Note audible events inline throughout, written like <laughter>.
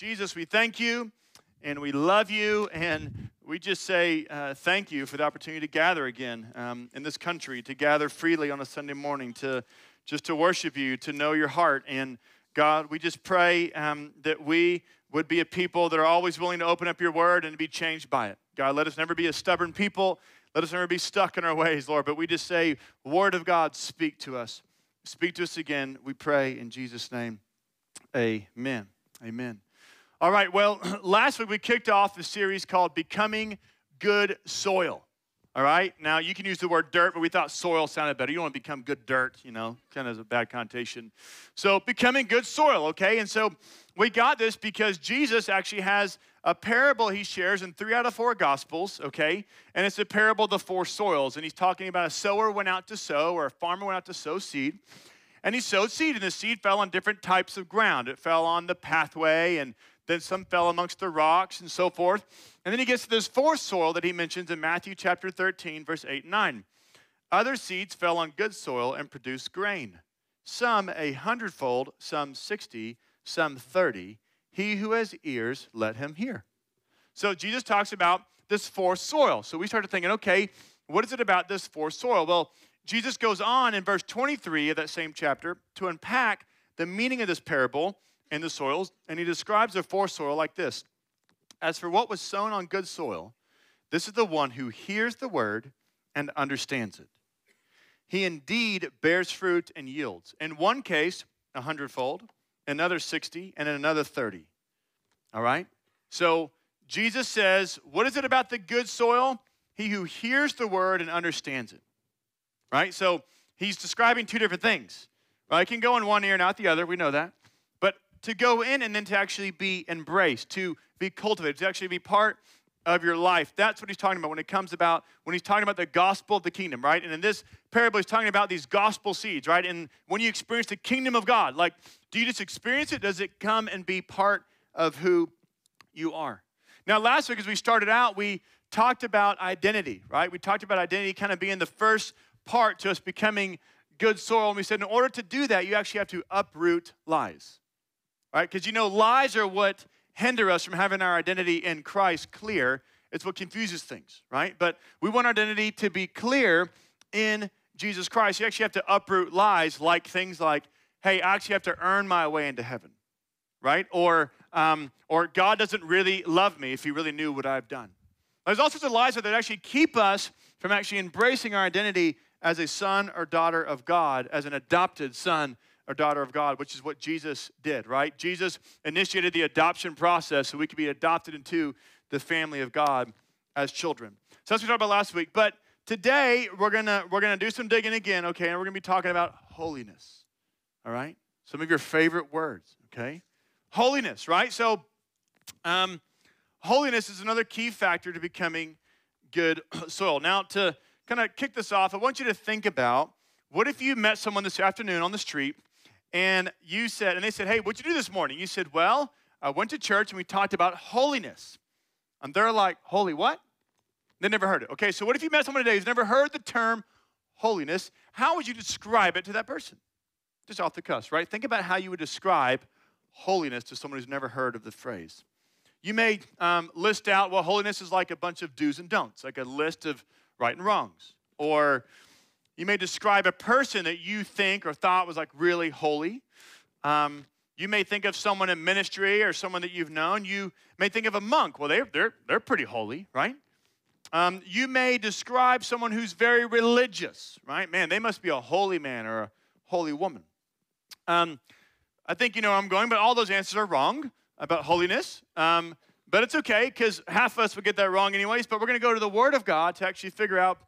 Jesus, we thank you and we love you, and we just say uh, thank you for the opportunity to gather again um, in this country, to gather freely on a Sunday morning, to just to worship you, to know your heart. And God, we just pray um, that we would be a people that are always willing to open up your word and to be changed by it. God, let us never be a stubborn people. Let us never be stuck in our ways, Lord. But we just say, Word of God, speak to us. Speak to us again, we pray in Jesus' name. Amen. Amen. All right, well, <clears throat> last week we kicked off a series called Becoming Good Soil. All right, now you can use the word dirt, but we thought soil sounded better. You don't want to become good dirt, you know, kind of a bad connotation. So, becoming good soil, okay? And so we got this because Jesus actually has a parable he shares in three out of four gospels, okay? And it's a parable of the four soils. And he's talking about a sower went out to sow, or a farmer went out to sow seed. And he sowed seed, and the seed fell on different types of ground. It fell on the pathway, and then some fell amongst the rocks and so forth. And then he gets to this fourth soil that he mentions in Matthew chapter 13, verse 8 and 9. Other seeds fell on good soil and produced grain, some a hundredfold, some 60, some 30. He who has ears, let him hear. So Jesus talks about this fourth soil. So we started thinking, okay, what is it about this fourth soil? Well, Jesus goes on in verse 23 of that same chapter to unpack the meaning of this parable and the soils, and he describes the fourth soil like this As for what was sown on good soil, this is the one who hears the word and understands it. He indeed bears fruit and yields. In one case, a hundredfold, another 60, and in another 30. All right? So Jesus says, What is it about the good soil? He who hears the word and understands it. Right? So he's describing two different things. Right? It can go in one ear and out the other. We know that to go in and then to actually be embraced, to be cultivated, to actually be part of your life. That's what he's talking about when it comes about when he's talking about the gospel of the kingdom, right? And in this parable, he's talking about these gospel seeds, right? And when you experience the kingdom of God, like, do you just experience it? Does it come and be part of who you are? Now, last week, as we started out, we talked about identity, right? We talked about identity kind of being the first part to us becoming good soil. And we said, in order to do that, you actually have to uproot lies right? Because you know, lies are what hinder us from having our identity in Christ clear. It's what confuses things, right? But we want our identity to be clear in Jesus Christ. You actually have to uproot lies like things like, hey, I actually have to earn my way into heaven, right? Or, um, or God doesn't really love me if he really knew what I've done. There's all sorts of lies that actually keep us from actually embracing our identity as a son or daughter of God, as an adopted son or daughter of God, which is what Jesus did, right? Jesus initiated the adoption process so we could be adopted into the family of God as children. So that's what we talked about last week. But today we're gonna we're gonna do some digging again, okay? And we're gonna be talking about holiness. All right? Some of your favorite words, okay? Holiness, right? So um, holiness is another key factor to becoming good <clears throat> soil. Now, to kind of kick this off, I want you to think about what if you met someone this afternoon on the street and you said, and they said, hey, what'd you do this morning? You said, well, I went to church and we talked about holiness. And they're like, holy what? They never heard it. Okay, so what if you met someone today who's never heard the term holiness? How would you describe it to that person? Just off the cuff, right? Think about how you would describe holiness to someone who's never heard of the phrase. You may um, list out, well, holiness is like a bunch of do's and don'ts, like a list of right and wrongs. Or you may describe a person that you think or thought was like really holy. Um, you may think of someone in ministry or someone that you've known. You may think of a monk. Well, they're, they're, they're pretty holy, right? Um, you may describe someone who's very religious, right? Man, they must be a holy man or a holy woman. Um, I think you know where I'm going, but all those answers are wrong about holiness. Um, but it's okay because half of us would get that wrong anyways. But we're going to go to the Word of God to actually figure out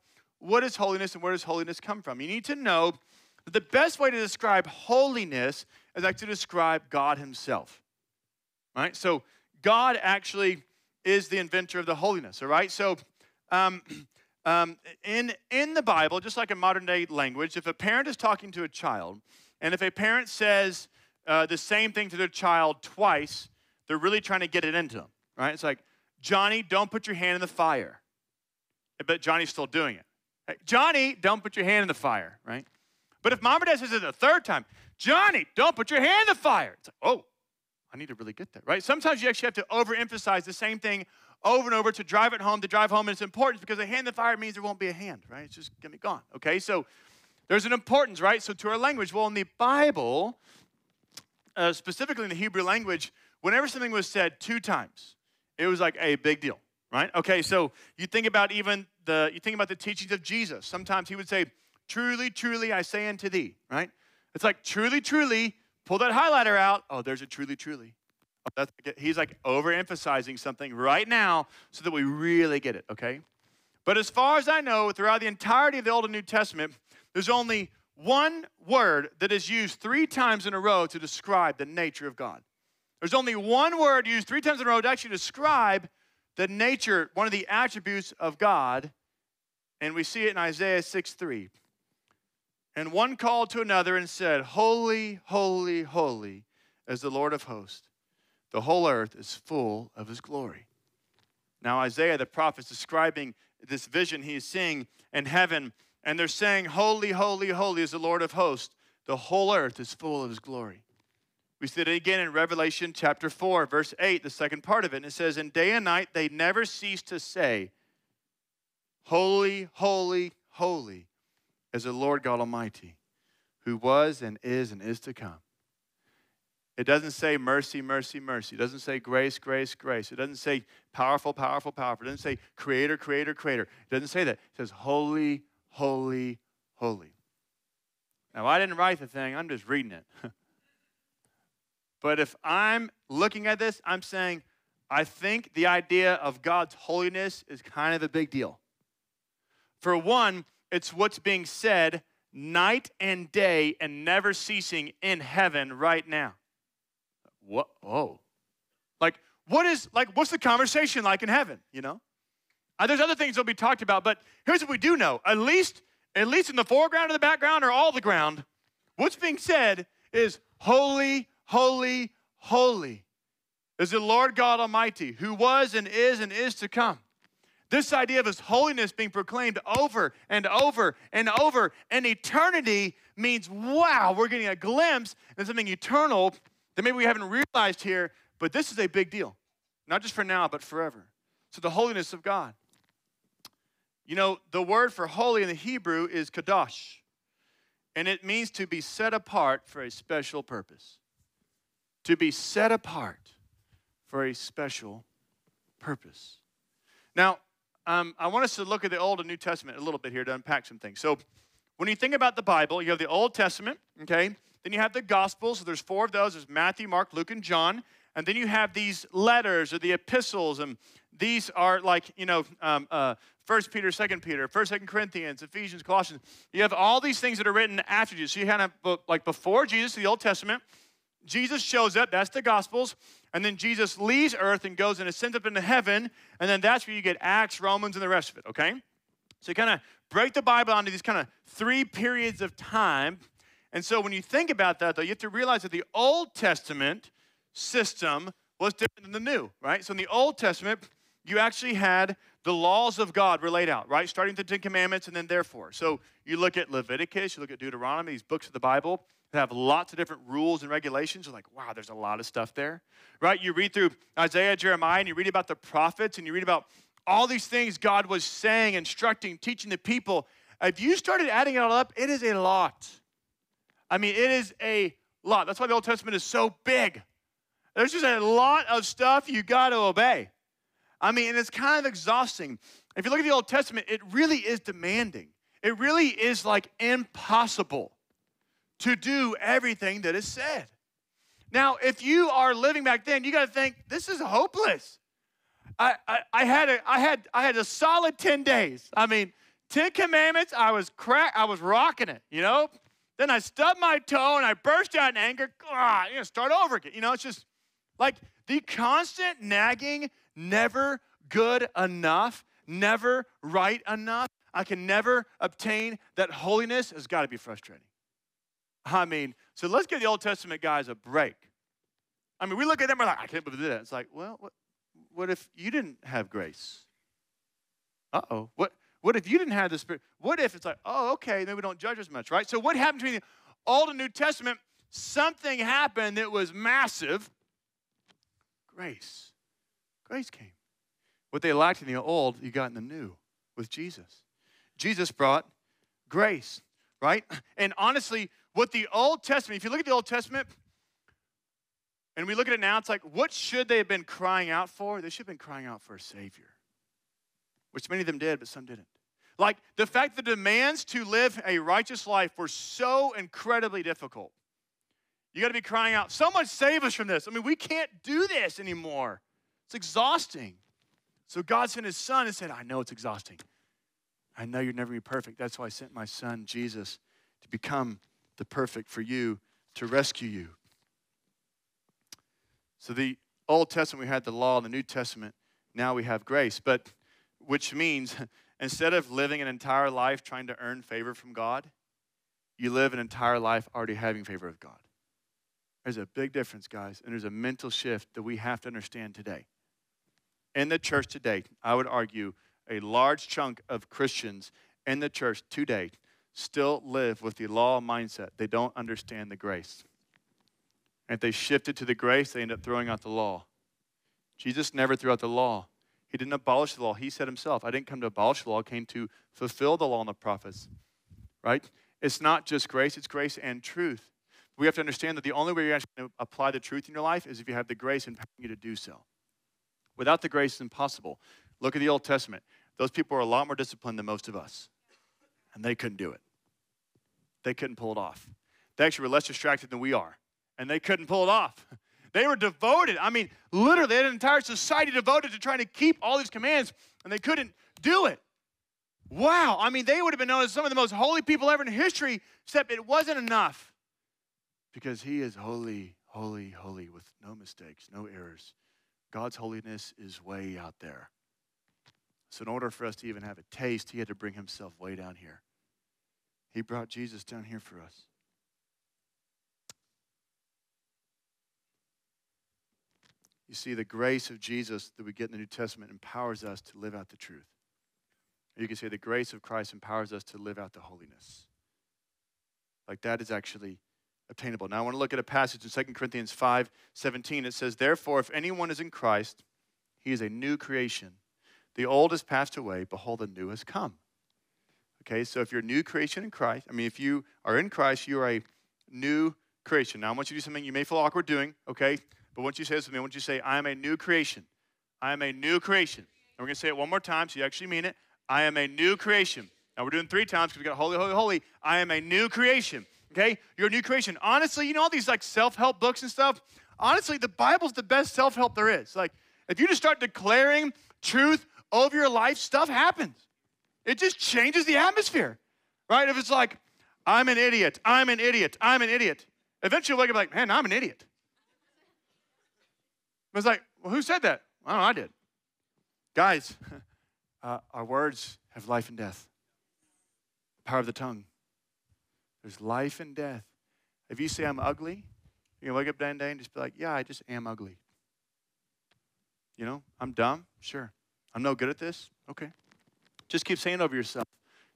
what is holiness and where does holiness come from? You need to know that the best way to describe holiness is actually to describe God Himself. Right? So, God actually is the inventor of the holiness, all right? So, um, <clears throat> um, in, in the Bible, just like in modern day language, if a parent is talking to a child, and if a parent says uh, the same thing to their child twice, they're really trying to get it into them, right? It's like, Johnny, don't put your hand in the fire. But Johnny's still doing it. Johnny, don't put your hand in the fire, right? But if mom or dad says it a third time, Johnny, don't put your hand in the fire. It's like, oh, I need to really get that, right? Sometimes you actually have to overemphasize the same thing over and over to drive it home, to drive home, it's important because a hand in the fire means there won't be a hand, right? It's just gonna be gone, okay? So there's an importance, right? So to our language, well, in the Bible, uh, specifically in the Hebrew language, whenever something was said two times, it was like a big deal, right? Okay, so you think about even the you think about the teachings of Jesus. Sometimes he would say, "Truly, truly, I say unto thee," right? It's like truly, truly. Pull that highlighter out. Oh, there's a truly, truly. Oh, he's like overemphasizing something right now so that we really get it. Okay. But as far as I know, throughout the entirety of the Old and New Testament, there's only one word that is used three times in a row to describe the nature of God. There's only one word used three times in a row to actually describe the nature, one of the attributes of God, and we see it in Isaiah 6 3. And one called to another and said, Holy, holy, holy is the Lord of hosts. The whole earth is full of his glory. Now, Isaiah the prophet is describing this vision he is seeing in heaven, and they're saying, Holy, holy, holy is the Lord of hosts. The whole earth is full of his glory. We see it again in Revelation chapter 4, verse 8, the second part of it. And it says, And day and night they never cease to say, Holy, holy, holy is the Lord God Almighty, who was and is and is to come. It doesn't say mercy, mercy, mercy. It doesn't say grace, grace, grace. It doesn't say powerful, powerful, powerful. It doesn't say creator, creator, creator. It doesn't say that. It says holy, holy, holy. Now, I didn't write the thing, I'm just reading it. <laughs> But if I'm looking at this, I'm saying, I think the idea of God's holiness is kind of a big deal. For one, it's what's being said night and day and never ceasing in heaven right now. What? Oh. Like, what is, like, what's the conversation like in heaven, you know? Uh, there's other things that'll be talked about, but here's what we do know. At least, at least in the foreground or the background or all the ground, what's being said is holy, holy, holy is the Lord God Almighty, who was and is and is to come. This idea of his holiness being proclaimed over and over and over and eternity means, wow, we're getting a glimpse into something eternal that maybe we haven't realized here, but this is a big deal. Not just for now, but forever. So the holiness of God. You know, the word for holy in the Hebrew is kadosh, and it means to be set apart for a special purpose to be set apart for a special purpose. Now, um, I want us to look at the Old and New Testament a little bit here to unpack some things. So, when you think about the Bible, you have the Old Testament, okay? Then you have the Gospels. So there's four of those. There's Matthew, Mark, Luke, and John. And then you have these letters or the epistles, and these are like you know, um, uh, First Peter, Second Peter, First, Second Corinthians, Ephesians, Colossians. You have all these things that are written after Jesus. So you kind of like before Jesus, the Old Testament. Jesus shows up, that's the Gospels, and then Jesus leaves earth and goes and ascends up into heaven, and then that's where you get Acts, Romans, and the rest of it, okay? So you kind of break the Bible onto these kind of three periods of time. And so when you think about that, though, you have to realize that the Old Testament system was different than the New, right? So in the Old Testament, you actually had the laws of God were laid out, right? Starting with the Ten Commandments and then therefore. So you look at Leviticus, you look at Deuteronomy, these books of the Bible that have lots of different rules and regulations. You're like, wow, there's a lot of stuff there, right? You read through Isaiah, Jeremiah, and you read about the prophets, and you read about all these things God was saying, instructing, teaching the people. If you started adding it all up, it is a lot. I mean, it is a lot. That's why the Old Testament is so big. There's just a lot of stuff you got to obey. I mean, and it's kind of exhausting. If you look at the Old Testament, it really is demanding. It really is like impossible to do everything that is said. Now, if you are living back then, you got to think this is hopeless. I, I, I, had a, I, had, I had a solid 10 days. I mean, 10 commandments, I was crack, I was rocking it, you know? Then I stubbed my toe and I burst out in anger. Ah, you know, start over again. You know, it's just like the constant nagging, never good enough, never right enough. I can never obtain that holiness has got to be frustrating. I mean, so let's give the Old Testament guys a break. I mean, we look at them, and we're like, I can't believe that. It's like, well, what, what if you didn't have grace? Uh oh. What, what if you didn't have the Spirit? What if it's like, oh, okay, then we don't judge as much, right? So, what happened between the Old and New Testament? Something happened that was massive, Grace. Grace came. What they lacked in the old, you got in the new with Jesus. Jesus brought grace, right? And honestly, what the Old Testament, if you look at the Old Testament, and we look at it now, it's like, what should they have been crying out for? They should have been crying out for a Savior, which many of them did, but some didn't. Like the fact that the demands to live a righteous life were so incredibly difficult. You got to be crying out, someone save us from this. I mean, we can't do this anymore. It's exhausting. So God sent his son and said, I know it's exhausting. I know you'll never be perfect. That's why I sent my son, Jesus, to become the perfect for you, to rescue you. So the Old Testament, we had the law, the New Testament, now we have grace. But which means <laughs> instead of living an entire life trying to earn favor from God, you live an entire life already having favor of God. There's a big difference, guys, and there's a mental shift that we have to understand today. In the church today, I would argue a large chunk of Christians in the church today still live with the law mindset. They don't understand the grace. And if they shifted to the grace, they end up throwing out the law. Jesus never threw out the law. He didn't abolish the law. He said himself, I didn't come to abolish the law, I came to fulfill the law and the prophets. Right? It's not just grace, it's grace and truth. We have to understand that the only way you're going to apply the truth in your life is if you have the grace empowering you to do so. Without the grace, it's impossible. Look at the Old Testament. Those people were a lot more disciplined than most of us, and they couldn't do it. They couldn't pull it off. They actually were less distracted than we are and they couldn't pull it off. <laughs> They were devoted. I mean, literally, they had an entire society devoted to trying to keep all these commands, and they couldn't do it. Wow. I mean, they would have been known as some of the most holy people ever in history, except it wasn't enough because He is holy, holy, holy with no mistakes, no errors. God's holiness is way out there. So, in order for us to even have a taste, He had to bring Himself way down here. He brought Jesus down here for us. You see, the grace of Jesus that we get in the New Testament empowers us to live out the truth. You can say the grace of Christ empowers us to live out the holiness. Like that is actually obtainable. Now I want to look at a passage in 2 Corinthians 5 17. It says, Therefore, if anyone is in Christ, he is a new creation. The old has passed away, behold, the new has come. Okay, so if you're a new creation in Christ, I mean, if you are in Christ, you are a new creation. Now I want you to do something you may feel awkward doing, okay? But once you say this with me, I want you to say, I am a new creation. I am a new creation. And we're going to say it one more time so you actually mean it. I am a new creation. Now we're doing three times because we got holy, holy, holy. I am a new creation. Okay? You're a new creation. Honestly, you know all these like self-help books and stuff? Honestly, the Bible's the best self-help there is. Like, if you just start declaring truth over your life, stuff happens. It just changes the atmosphere. Right? If it's like, I'm an idiot, I'm an idiot, I'm an idiot. Eventually you'll wake up like, man, I'm an idiot. I was like, well, who said that? I don't know, I did. Guys, <laughs> uh, our words have life and death. The power of the tongue. There's life and death. If you say I'm ugly, you can wake up one day and just be like, yeah, I just am ugly. You know, I'm dumb? Sure. I'm no good at this? Okay. Just keep saying over yourself.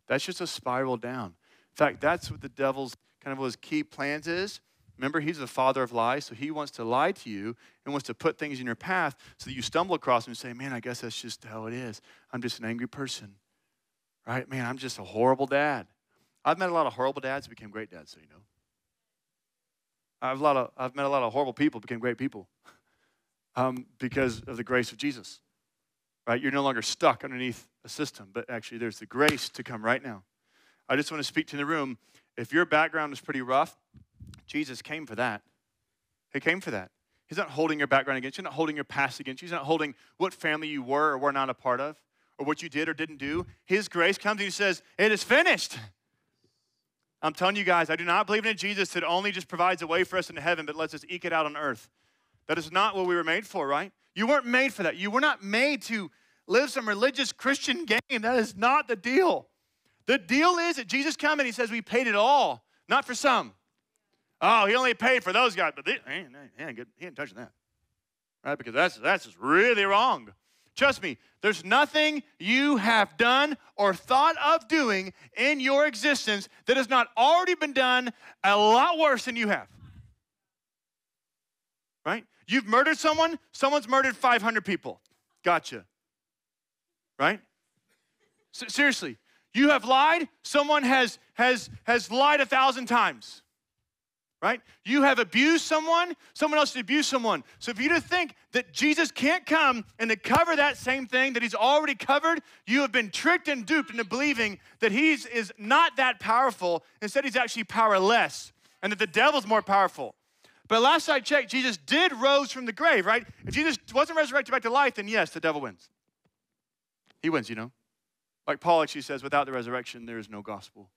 That's just a spiral down. In fact, that's what the devil's kind of his key plans is. Remember, he's the father of lies, so he wants to lie to you and wants to put things in your path so that you stumble across them and say, Man, I guess that's just how it is. I'm just an angry person. Right? Man, I'm just a horrible dad. I've met a lot of horrible dads became great dads, so you know. I've, a lot of, I've met a lot of horrible people became great people <laughs> um, because of the grace of Jesus. Right? You're no longer stuck underneath a system, but actually there's the grace to come right now. I just want to speak to the room. If your background is pretty rough, Jesus came for that. He came for that. He's not holding your background against you, not holding your past against you, He's not holding what family you were or were not a part of, or what you did or didn't do. His grace comes and He says, It is finished. I'm telling you guys, I do not believe in a Jesus that only just provides a way for us into heaven, but lets us eke it out on earth. That is not what we were made for, right? You weren't made for that. You were not made to live some religious Christian game. That is not the deal. The deal is that Jesus comes and he says we paid it all, not for some, Oh, he only paid for those guys, but they, he, ain't, he, ain't good, he ain't touching that. Right? Because that's, that's just really wrong. Trust me, there's nothing you have done or thought of doing in your existence that has not already been done a lot worse than you have. Right? You've murdered someone, someone's murdered 500 people. Gotcha. Right? S- seriously, you have lied, someone has, has, has lied a thousand times right? You have abused someone, someone else has abused someone. So if you to think that Jesus can't come and to cover that same thing that he's already covered, you have been tricked and duped into believing that he is not that powerful. Instead, he's actually powerless and that the devil's more powerful. But last I checked, Jesus did rose from the grave, right? If Jesus wasn't resurrected back to life, then yes, the devil wins. He wins, you know. Like Paul actually says, without the resurrection, there is no gospel.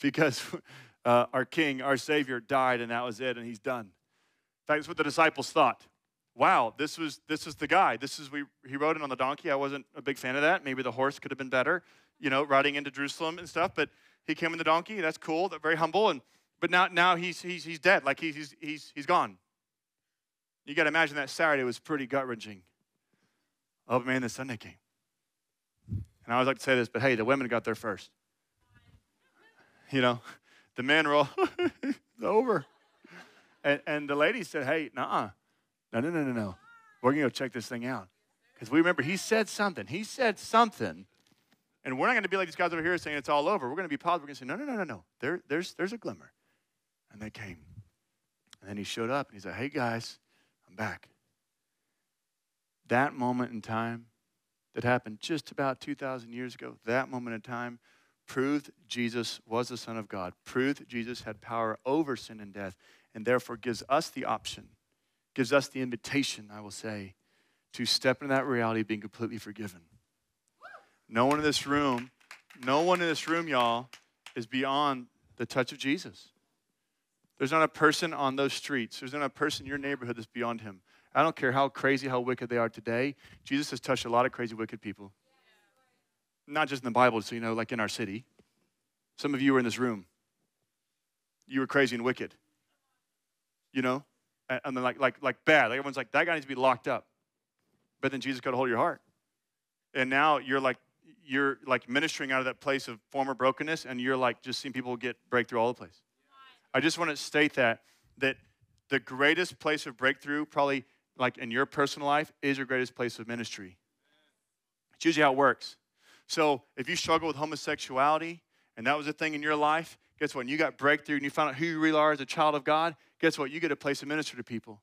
Because <laughs> uh, our King, our Savior, died, and that was it, and he's done. In fact, that's what the disciples thought. Wow, this was this is the guy. This is we. He rode in on the donkey. I wasn't a big fan of that. Maybe the horse could have been better, you know, riding into Jerusalem and stuff. But he came in the donkey. That's cool. That's very humble. And but now now he's he's he's dead. Like he's he's he's he's gone. You got to imagine that Saturday was pretty gut wrenching. Oh man, the Sunday came. And I always like to say this, but hey, the women got there first. You know, the men were all, <laughs> it's over. And, and the ladies said, hey, nah, no, no, no, no, no. We're going to go check this thing out. Because we remember he said something. He said something. And we're not going to be like these guys over here saying it's all over. We're going to be positive. We're going to say, no, no, no, no, no. There, there's, there's a glimmer. And they came. And then he showed up and he said, hey, guys, I'm back. That moment in time that happened just about 2,000 years ago, that moment in time proved Jesus was the Son of God, proved Jesus had power over sin and death, and therefore gives us the option, gives us the invitation, I will say, to step into that reality of being completely forgiven. No one in this room, no one in this room, y'all, is beyond the touch of Jesus. There's not a person on those streets, there's not a person in your neighborhood that's beyond him. I don't care how crazy, how wicked they are today. Jesus has touched a lot of crazy, wicked people not just in the Bible, so you know, like in our city. Some of you were in this room. You were crazy and wicked. You know? And then like like like bad. Like everyone's like, that guy needs to be locked up. But then Jesus got a hold of your heart. And now you're like you're like ministering out of that place of former brokenness, and you're like just seeing people get breakthrough all the place. I just want to state that that the greatest place of breakthrough, probably like in your personal life, is your greatest place of ministry. It's usually how it works. So if you struggle with homosexuality and that was a thing in your life, guess what? When you got breakthrough and you found out who you really are as a child of God, guess what? You get a place to minister to people.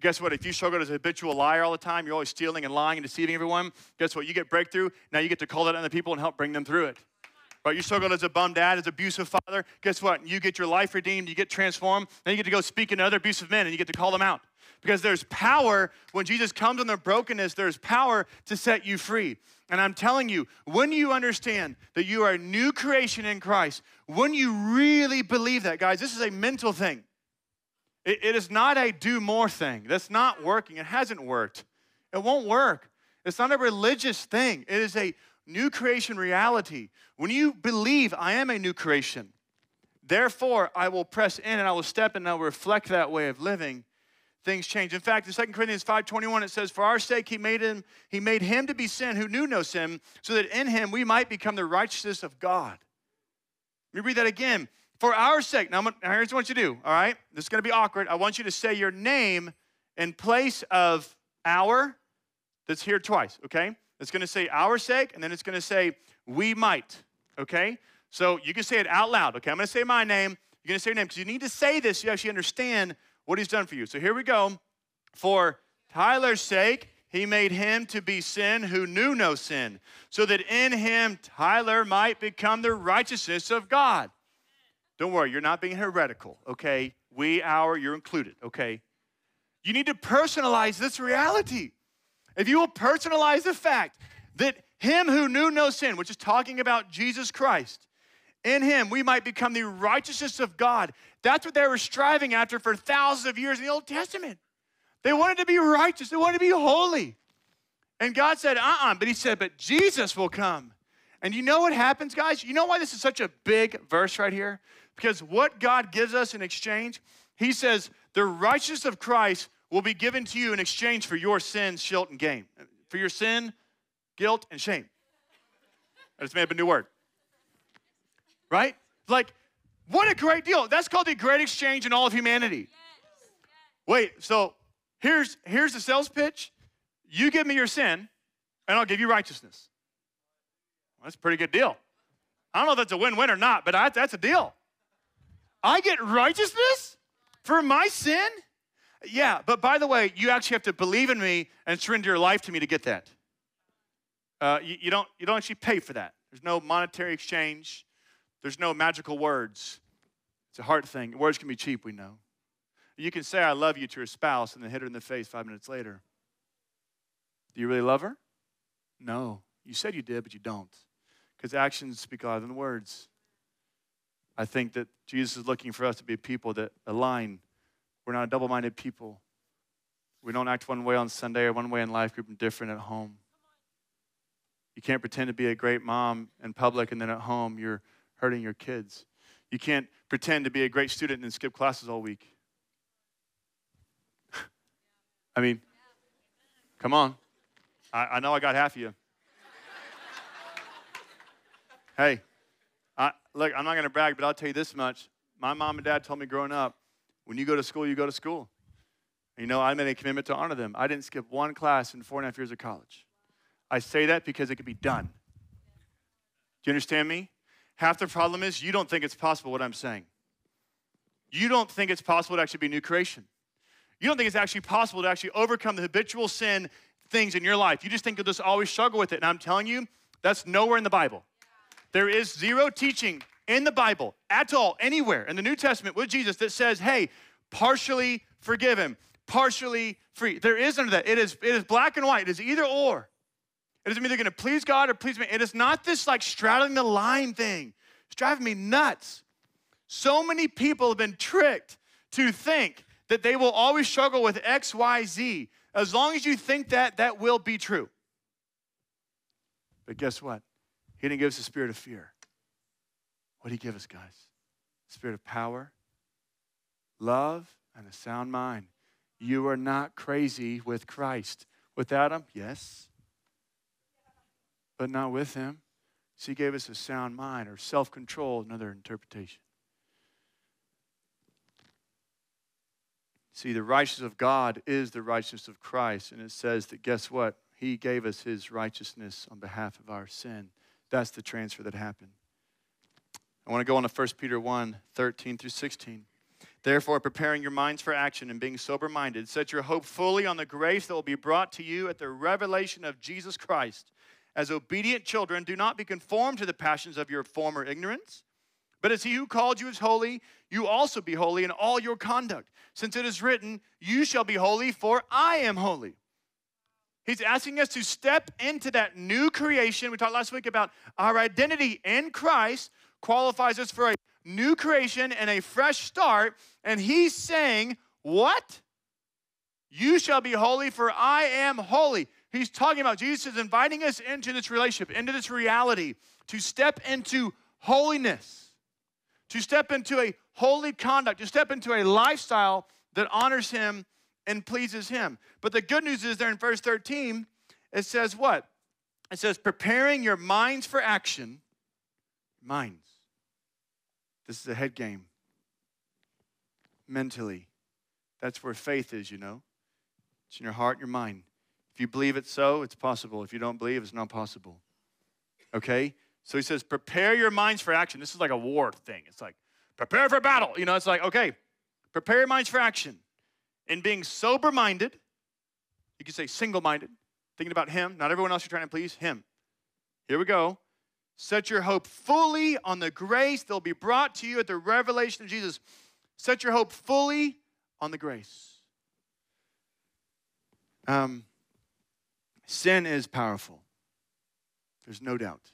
Guess what? If you struggle as a habitual liar all the time, you're always stealing and lying and deceiving everyone, guess what? You get breakthrough. Now you get to call that on the people and help bring them through it. Right? You struggle as a bum dad, as abusive father, guess what? You get your life redeemed, you get transformed, then you get to go speak to other abusive men and you get to call them out. Because there's power when Jesus comes in their brokenness, there's power to set you free. And I'm telling you, when you understand that you are a new creation in Christ, when you really believe that, guys, this is a mental thing. it, it is not a do more thing. That's not working. It hasn't worked. It won't work. It's not a religious thing. It is a new creation reality. When you believe, I am a new creation, therefore I will press in and I will step in and I will reflect that way of living things change. In fact, in 2 Corinthians 5:21 it says, "For our sake he made him he made him to be sin who knew no sin, so that in him we might become the righteousness of God." Let me read that again. For our sake. Now, now here's what you do, all right? This is going to be awkward. I want you to say your name in place of our that's here twice, okay? It's going to say our sake, and then it's going to say we might, okay? So you can say it out loud, okay? I'm going to say my name. You're going to say your name because you need to say this so you actually understand what he's done for you. So here we go. For Tyler's sake, he made him to be sin who knew no sin, so that in him Tyler might become the righteousness of God. Don't worry, you're not being heretical, okay? We, our, you're included, okay? You need to personalize this reality. If you will personalize the fact that him who knew no sin, which is talking about Jesus Christ, in him we might become the righteousness of God. That's what they were striving after for thousands of years in the Old Testament. They wanted to be righteous, they wanted to be holy. And God said, uh uh-uh. uh but He said, but Jesus will come. And you know what happens, guys? You know why this is such a big verse right here? Because what God gives us in exchange, He says, the righteousness of Christ will be given to you in exchange for your sin, guilt, and gain. For your sin, guilt, and shame. I just made up a new word. Right? Like, what a great deal. That's called the great exchange in all of humanity. Wait, so here's, here's the sales pitch you give me your sin, and I'll give you righteousness. Well, that's a pretty good deal. I don't know if that's a win win or not, but I, that's a deal. I get righteousness for my sin? Yeah, but by the way, you actually have to believe in me and surrender your life to me to get that. Uh, you, you, don't, you don't actually pay for that. There's no monetary exchange, there's no magical words. It's a heart thing. Words can be cheap, we know. You can say, I love you to your spouse and then hit her in the face five minutes later. Do you really love her? No. You said you did, but you don't. Because actions speak louder than words. I think that Jesus is looking for us to be people that align. We're not a double minded people. We don't act one way on Sunday or one way in life group and different at home. You can't pretend to be a great mom in public and then at home you're hurting your kids. You can't pretend to be a great student and then skip classes all week. <laughs> I mean, come on. I, I know I got half of you. hey, I, look, I'm not going to brag, but I'll tell you this much. My mom and dad told me growing up, when you go to school, you go to school. You know, I made a commitment to honor them. I didn't skip one class in four and a half years of college. I say that because it could be done. Do you understand me? Half the problem is you don't think it's possible what I'm saying. You don't think it's possible to actually be new creation. You don't think it's actually possible to actually overcome the habitual sin things in your life. You just think you'll just always struggle with it. And I'm telling you, that's nowhere in the Bible. There is zero teaching in the Bible at all, anywhere in the New Testament with Jesus that says, hey, partially forgiven, partially free. There is none of that. It is, it is black and white. It is either or. It is either going to please God or please me. It is not this like straddling the line thing. It's driving me nuts. So many people have been tricked to think that they will always struggle with X, Y, Z. As long as you think that, that will be true. But guess what? He didn't give us a spirit of fear. What did he give us, guys? Spirit of power, love, and a sound mind. You are not crazy with Christ. Without him, yes, but not with him. So he gave us a sound mind or self control, another interpretation. See, the righteousness of God is the righteousness of Christ. And it says that, guess what? He gave us his righteousness on behalf of our sin. That's the transfer that happened. I want to go on to 1 Peter 1 13 through 16. Therefore, preparing your minds for action and being sober minded, set your hope fully on the grace that will be brought to you at the revelation of Jesus Christ. As obedient children, do not be conformed to the passions of your former ignorance but as he who called you is holy, you also be holy in all your conduct, since it is written, You shall be holy, for I am holy. He's asking us to step into that new creation. We talked last week about our identity in Christ qualifies us for a new creation and a fresh start. And he's saying, What? You shall be holy, for I am holy. He's talking about Jesus is inviting us into this relationship, into this reality, to step into holiness to step into a holy conduct, to step into a lifestyle that honors Him and pleases Him. But the good news is there in verse 13, it says what? It says, preparing your minds for action. Minds. This is a head game. Mentally. That's where faith is, you know. It's in your heart and your mind. If you believe it's so, it's possible. If you don't believe, it's not possible. Okay? So he says, prepare your minds for action. This is like a war thing. It's like, prepare for battle. You know, it's like, okay, prepare your minds for action. In being sober minded, you can say single minded, thinking about him, not everyone else you're trying to please, him. Here we go. Set your hope fully on the grace that will be brought to you at the revelation of Jesus. Set your hope fully on the grace. Um, sin is powerful. There's no doubt.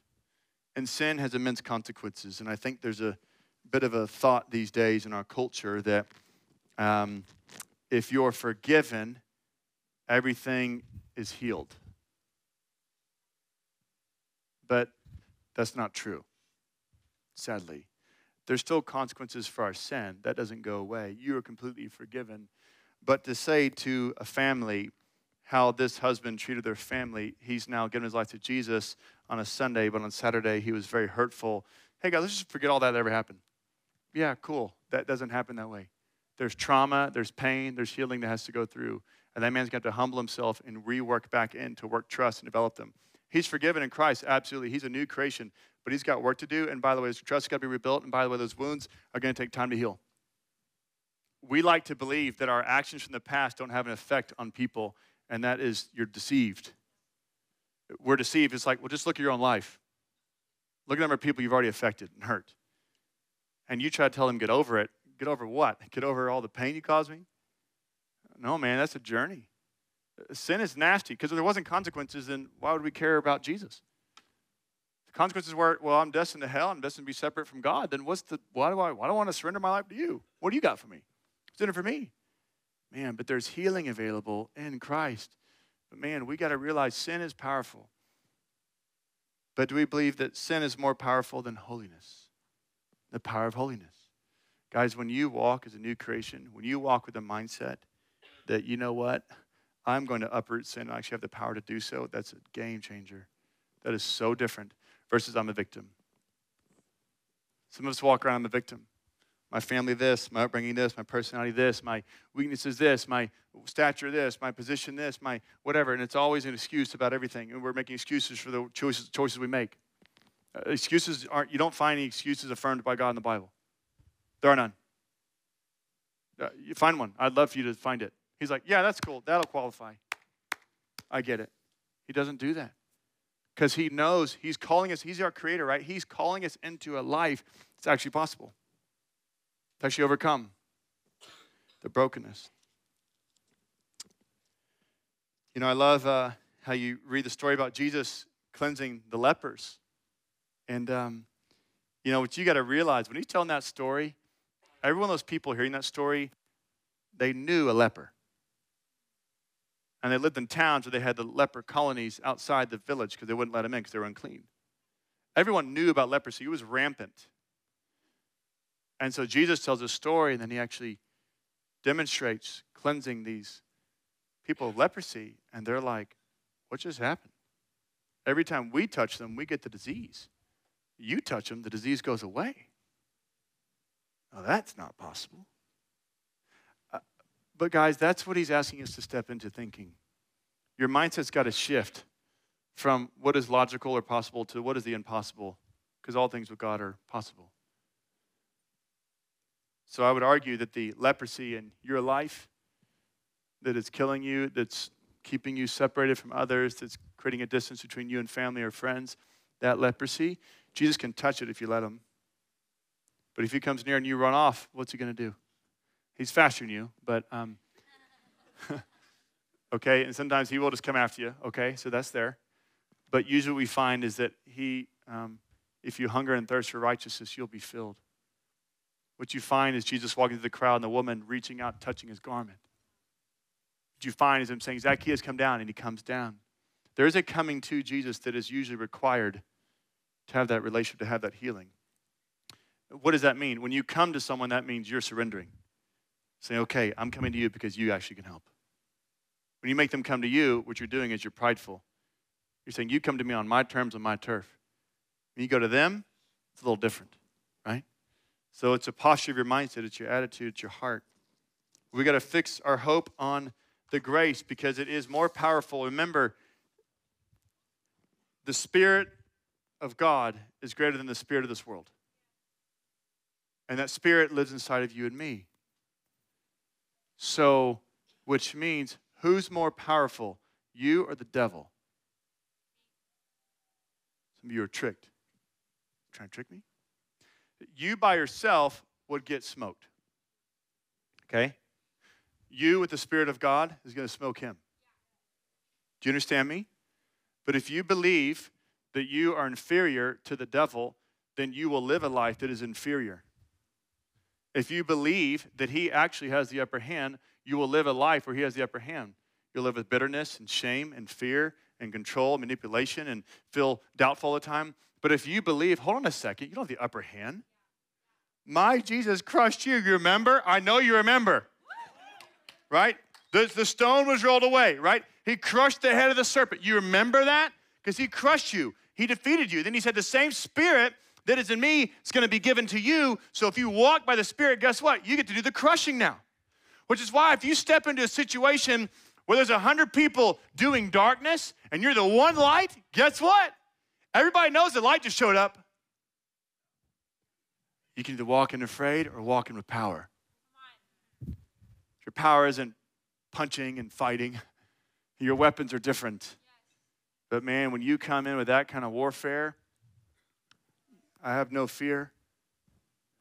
And sin has immense consequences. And I think there's a bit of a thought these days in our culture that um, if you're forgiven, everything is healed. But that's not true, sadly. There's still consequences for our sin. That doesn't go away. You are completely forgiven. But to say to a family, how this husband treated their family. He's now given his life to Jesus on a Sunday, but on Saturday he was very hurtful. Hey, guys, let's just forget all that ever happened. Yeah, cool. That doesn't happen that way. There's trauma, there's pain, there's healing that has to go through. And that man's going to have to humble himself and rework back in to work trust and develop them. He's forgiven in Christ, absolutely. He's a new creation, but he's got work to do. And by the way, his trust got to be rebuilt. And by the way, those wounds are going to take time to heal. We like to believe that our actions from the past don't have an effect on people, and that is you're deceived. We're deceived. It's like, well, just look at your own life. Look at the number of people you've already affected and hurt. And you try to tell them, get over it. Get over what? Get over all the pain you caused me? No, man, that's a journey. Sin is nasty because if there wasn't consequences, then why would we care about Jesus? The consequences were, well, I'm destined to hell. I'm destined to be separate from God. Then what's the, why do I, why do I want to surrender my life to you? What do you got for me? What's in it for me? Man, but there's healing available in Christ. But man, we got to realize sin is powerful. But do we believe that sin is more powerful than holiness? The power of holiness. Guys, when you walk as a new creation, when you walk with a mindset that, you know what, I'm going to uproot sin, I actually have the power to do so, that's a game changer. That is so different versus I'm a victim. Some of us walk around, I'm a victim. My family, this, my upbringing, this, my personality, this, my weaknesses, this, my stature, this, my position, this, my whatever. And it's always an excuse about everything. And we're making excuses for the choices, choices we make. Uh, excuses aren't, you don't find any excuses affirmed by God in the Bible. There are none. Uh, you find one. I'd love for you to find it. He's like, yeah, that's cool. That'll qualify. I get it. He doesn't do that because he knows he's calling us, he's our creator, right? He's calling us into a life that's actually possible, to actually overcome the brokenness. You know, I love uh, how you read the story about Jesus cleansing the lepers. And, um, you know, what you got to realize when he's telling that story, every one of those people hearing that story, they knew a leper. And they lived in towns where they had the leper colonies outside the village because they wouldn't let them in because they were unclean. Everyone knew about leprosy, it was rampant. And so Jesus tells a story, and then he actually demonstrates cleansing these people of leprosy, and they're like, What just happened? Every time we touch them, we get the disease. You touch them, the disease goes away. Oh, that's not possible. But, guys, that's what he's asking us to step into thinking. Your mindset's got to shift from what is logical or possible to what is the impossible, because all things with God are possible. So, I would argue that the leprosy in your life that is killing you, that's keeping you separated from others, that's creating a distance between you and family or friends, that leprosy, Jesus can touch it if you let him. But if he comes near and you run off, what's he going to do? He's faster than you, but um, <laughs> okay. And sometimes he will just come after you. Okay, so that's there. But usually, what we find is that he, um, if you hunger and thirst for righteousness, you'll be filled. What you find is Jesus walking through the crowd and the woman reaching out, touching his garment. What you find is him saying, Zacchaeus, come down, and he comes down. There is a coming to Jesus that is usually required to have that relationship, to have that healing. What does that mean? When you come to someone, that means you're surrendering. Say, okay, I'm coming to you because you actually can help. When you make them come to you, what you're doing is you're prideful. You're saying, you come to me on my terms, on my turf. When you go to them, it's a little different, right? So it's a posture of your mindset, it's your attitude, it's your heart. We got to fix our hope on the grace because it is more powerful. Remember, the Spirit of God is greater than the Spirit of this world. And that Spirit lives inside of you and me. So, which means who's more powerful, you or the devil? Some of you are tricked. Trying to trick me? You by yourself would get smoked. Okay? You with the Spirit of God is going to smoke him. Do you understand me? But if you believe that you are inferior to the devil, then you will live a life that is inferior. If you believe that he actually has the upper hand, you will live a life where he has the upper hand. You'll live with bitterness and shame and fear and control, manipulation, and feel doubtful all the time. But if you believe, hold on a second, you don't have the upper hand. My Jesus crushed you, you remember? I know you remember. Right? The, the stone was rolled away, right? He crushed the head of the serpent. You remember that? Because he crushed you, he defeated you. Then he said, The same spirit that is in me is going to be given to you. So if you walk by the Spirit, guess what? You get to do the crushing now. Which is why if you step into a situation where there's a hundred people doing darkness and you're the one light, guess what? Everybody knows the light just showed up. You can either walk in afraid or walk in with power. Your power isn't punching and fighting. <laughs> Your weapons are different. But man, when you come in with that kind of warfare, I have no fear.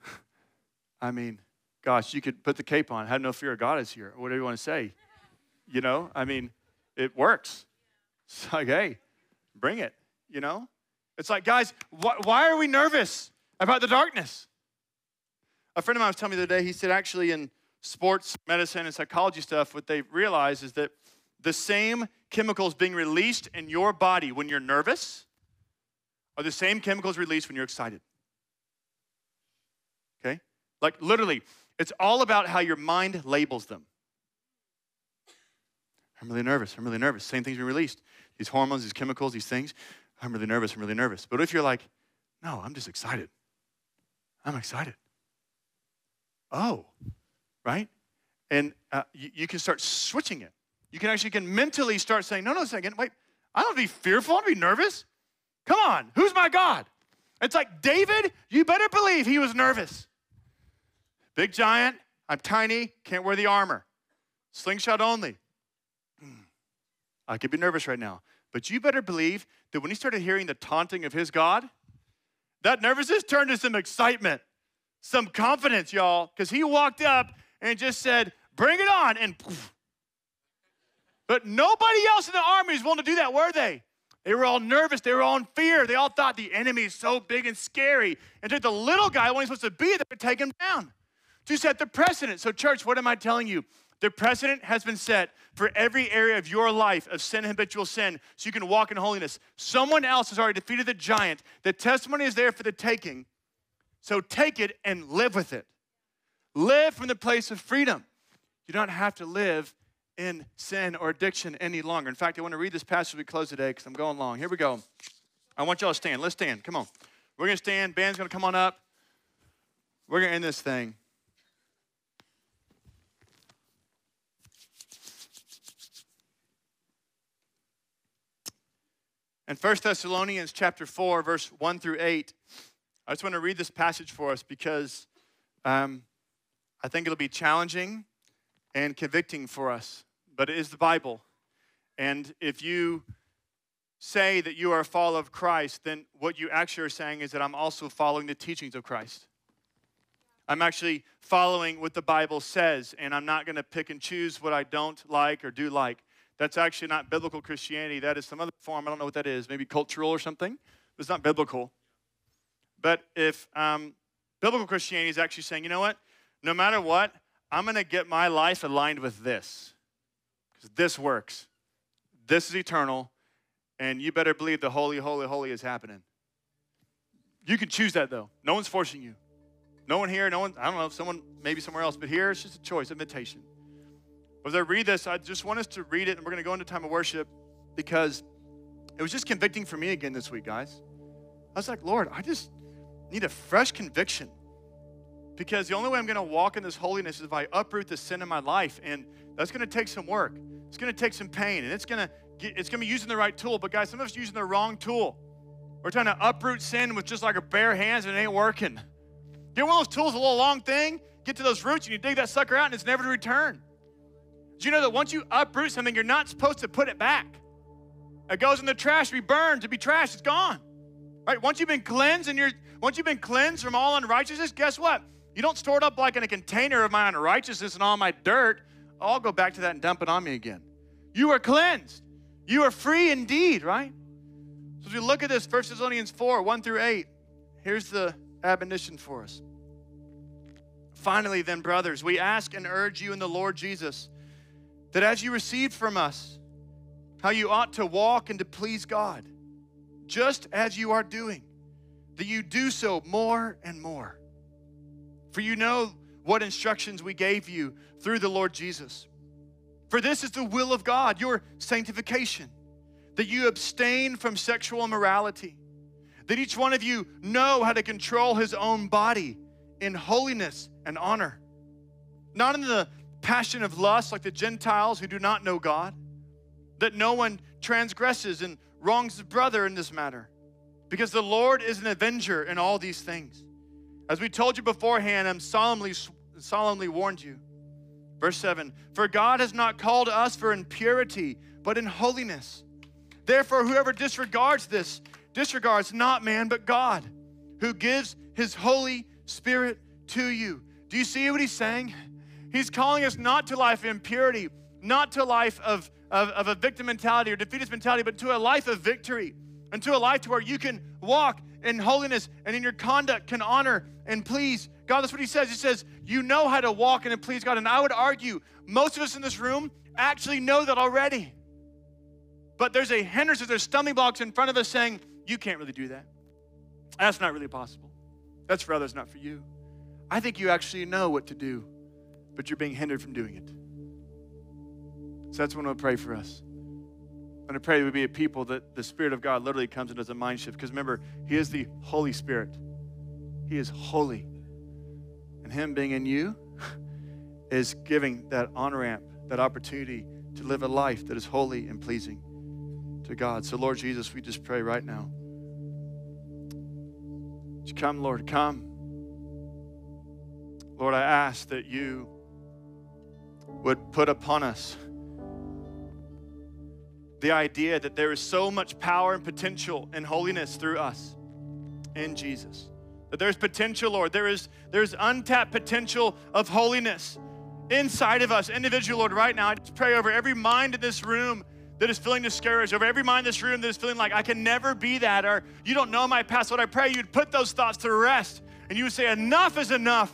<laughs> I mean, gosh, you could put the cape on, have no fear, God is here, whatever you want to say. You know, I mean, it works. It's like, hey, bring it, you know? It's like, guys, wh- why are we nervous about the darkness? A friend of mine was telling me the other day, he said, actually, in sports medicine and psychology stuff, what they realize is that the same chemicals being released in your body when you're nervous are the same chemicals released when you're excited. Okay? Like literally, it's all about how your mind labels them. I'm really nervous. I'm really nervous. Same things being released. These hormones, these chemicals, these things. I'm really nervous. I'm really nervous. But if you're like, no, I'm just excited. I'm excited. Oh, right? And uh, you, you, can start switching it. You can actually can mentally start saying, no, no, second, wait, I don't be fearful, I don't be nervous. Come on, who's my God? It's like David, you better believe he was nervous. Big giant, I'm tiny, can't wear the armor. Slingshot only. I could be nervous right now. But you better believe that when he started hearing the taunting of his God, that nervousness turned to some excitement, some confidence, y'all, because he walked up and just said, Bring it on. And poof. But nobody else in the army was willing to do that, were they? They were all nervous. They were all in fear. They all thought the enemy is so big and scary. And took the little guy when he's supposed to be there to take him down to set the precedent. So, church, what am I telling you? The precedent has been set for every area of your life of sin, habitual sin, so you can walk in holiness. Someone else has already defeated the giant. The testimony is there for the taking. So take it and live with it. Live from the place of freedom. You don't have to live in sin or addiction any longer. In fact, I want to read this passage as we close today because I'm going long. Here we go. I want y'all to stand. Let's stand. Come on. We're going to stand. Band's going to come on up. We're going to end this thing. In 1 Thessalonians chapter 4, verse 1 through 8, I just want to read this passage for us because um, I think it'll be challenging and convicting for us. But it is the Bible. And if you say that you are a follower of Christ, then what you actually are saying is that I'm also following the teachings of Christ. I'm actually following what the Bible says, and I'm not going to pick and choose what I don't like or do like. That's actually not biblical Christianity. That is some other form. I don't know what that is. Maybe cultural or something. It's not biblical. But if um, biblical Christianity is actually saying, you know what? No matter what, I'm going to get my life aligned with this. Because this works. This is eternal. And you better believe the holy, holy, holy is happening. You can choose that though. No one's forcing you. No one here, no one, I don't know, someone maybe somewhere else, but here it's just a choice, invitation. As I read this, I just want us to read it, and we're going to go into time of worship because it was just convicting for me again this week, guys. I was like, Lord, I just need a fresh conviction because the only way I'm going to walk in this holiness is if I uproot the sin in my life, and that's going to take some work. It's going to take some pain, and it's going to it's going to be using the right tool. But guys, some of us using the wrong tool. We're trying to uproot sin with just like a bare hands, and it ain't working. Get one of those tools, a little long thing. Get to those roots, and you dig that sucker out, and it's never to return. Do you know that once you uproot something, you're not supposed to put it back? It goes in the trash to be burned, to be trashed, it's gone. Right? Once you've been cleansed and you're once you've been cleansed from all unrighteousness, guess what? You don't store it up like in a container of my unrighteousness and all my dirt. I'll go back to that and dump it on me again. You are cleansed. You are free indeed, right? So as we look at this, 1 Thessalonians 4, 1 through 8, here's the admonition for us. Finally, then, brothers, we ask and urge you in the Lord Jesus that as you received from us how you ought to walk and to please God, just as you are doing, that you do so more and more. For you know what instructions we gave you through the Lord Jesus. For this is the will of God, your sanctification, that you abstain from sexual immorality, that each one of you know how to control his own body in holiness and honor, not in the passion of lust like the Gentiles who do not know God, that no one transgresses and wrongs his brother in this matter, because the Lord is an avenger in all these things. As we told you beforehand, I'm solemnly, solemnly warned you. Verse 7 For God has not called us for impurity, but in holiness. Therefore, whoever disregards this disregards not man, but God, who gives his Holy Spirit to you. Do you see what he's saying? He's calling us not to life of impurity, not to life of, of, of a victim mentality or defeatist mentality, but to a life of victory and to a life to where you can walk in holiness and in your conduct can honor and please God. That's what he says. He says, You know how to walk and please God. And I would argue most of us in this room actually know that already. But there's a hindrance, there's stumbling blocks in front of us saying, You can't really do that. That's not really possible. That's for others, not for you. I think you actually know what to do but you're being hindered from doing it. So that's what I'm going to pray for us. I'm going to pray that we be a people that the Spirit of God literally comes and does a mind shift. Because remember, He is the Holy Spirit. He is holy. And Him being in you <laughs> is giving that on ramp, that opportunity to live a life that is holy and pleasing to God. So, Lord Jesus, we just pray right now. Come, Lord, come. Lord, I ask that you would put upon us. The idea that there is so much power and potential and holiness through us in Jesus. That there's potential, Lord. There is there's untapped potential of holiness inside of us, individual, Lord, right now. I just pray over every mind in this room that is feeling discouraged, over every mind in this room that is feeling like I can never be that, or you don't know my past. Lord, I pray you'd put those thoughts to rest and you would say, Enough is enough.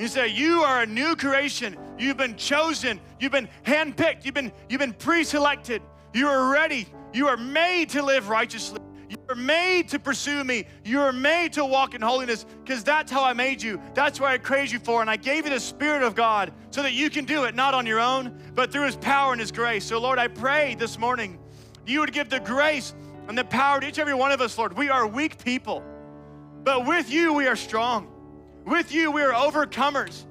You say, You are a new creation. You've been chosen. You've been handpicked. You've been, you've been pre selected. You are ready. You are made to live righteously. You are made to pursue me. You are made to walk in holiness because that's how I made you. That's what I created you for. And I gave you the Spirit of God so that you can do it, not on your own, but through His power and His grace. So, Lord, I pray this morning you would give the grace and the power to each and every one of us, Lord. We are weak people, but with you we are strong. With you, we are overcomers.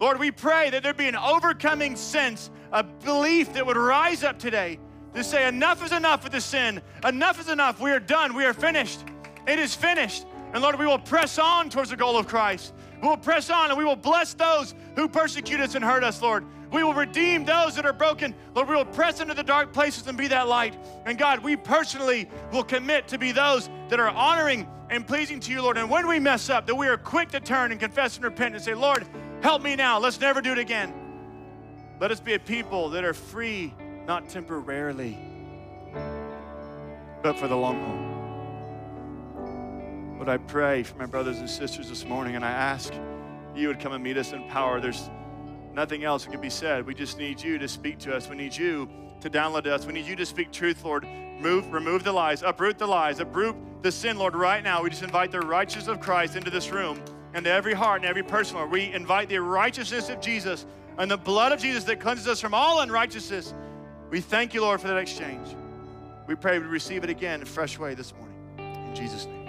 Lord, we pray that there be an overcoming sense, a belief that would rise up today to say, enough is enough with the sin. Enough is enough. We are done. We are finished. It is finished. And Lord, we will press on towards the goal of Christ. We will press on and we will bless those who persecute us and hurt us, Lord. We will redeem those that are broken. Lord, we will press into the dark places and be that light. And God, we personally will commit to be those that are honoring and pleasing to you, Lord. And when we mess up, that we are quick to turn and confess and repent and say, Lord, help me now. Let's never do it again. Let us be a people that are free, not temporarily, but for the long haul. But I pray for my brothers and sisters this morning, and I ask you would come and meet us in power. There's nothing else that can be said. We just need you to speak to us. We need you to download us. We need you to speak truth, Lord. Move, remove the lies, uproot the lies, uproot the sin, Lord, right now. We just invite the righteousness of Christ into this room and to every heart and every person, Lord. We invite the righteousness of Jesus and the blood of Jesus that cleanses us from all unrighteousness. We thank you, Lord, for that exchange. We pray we receive it again in a fresh way this morning. In Jesus' name.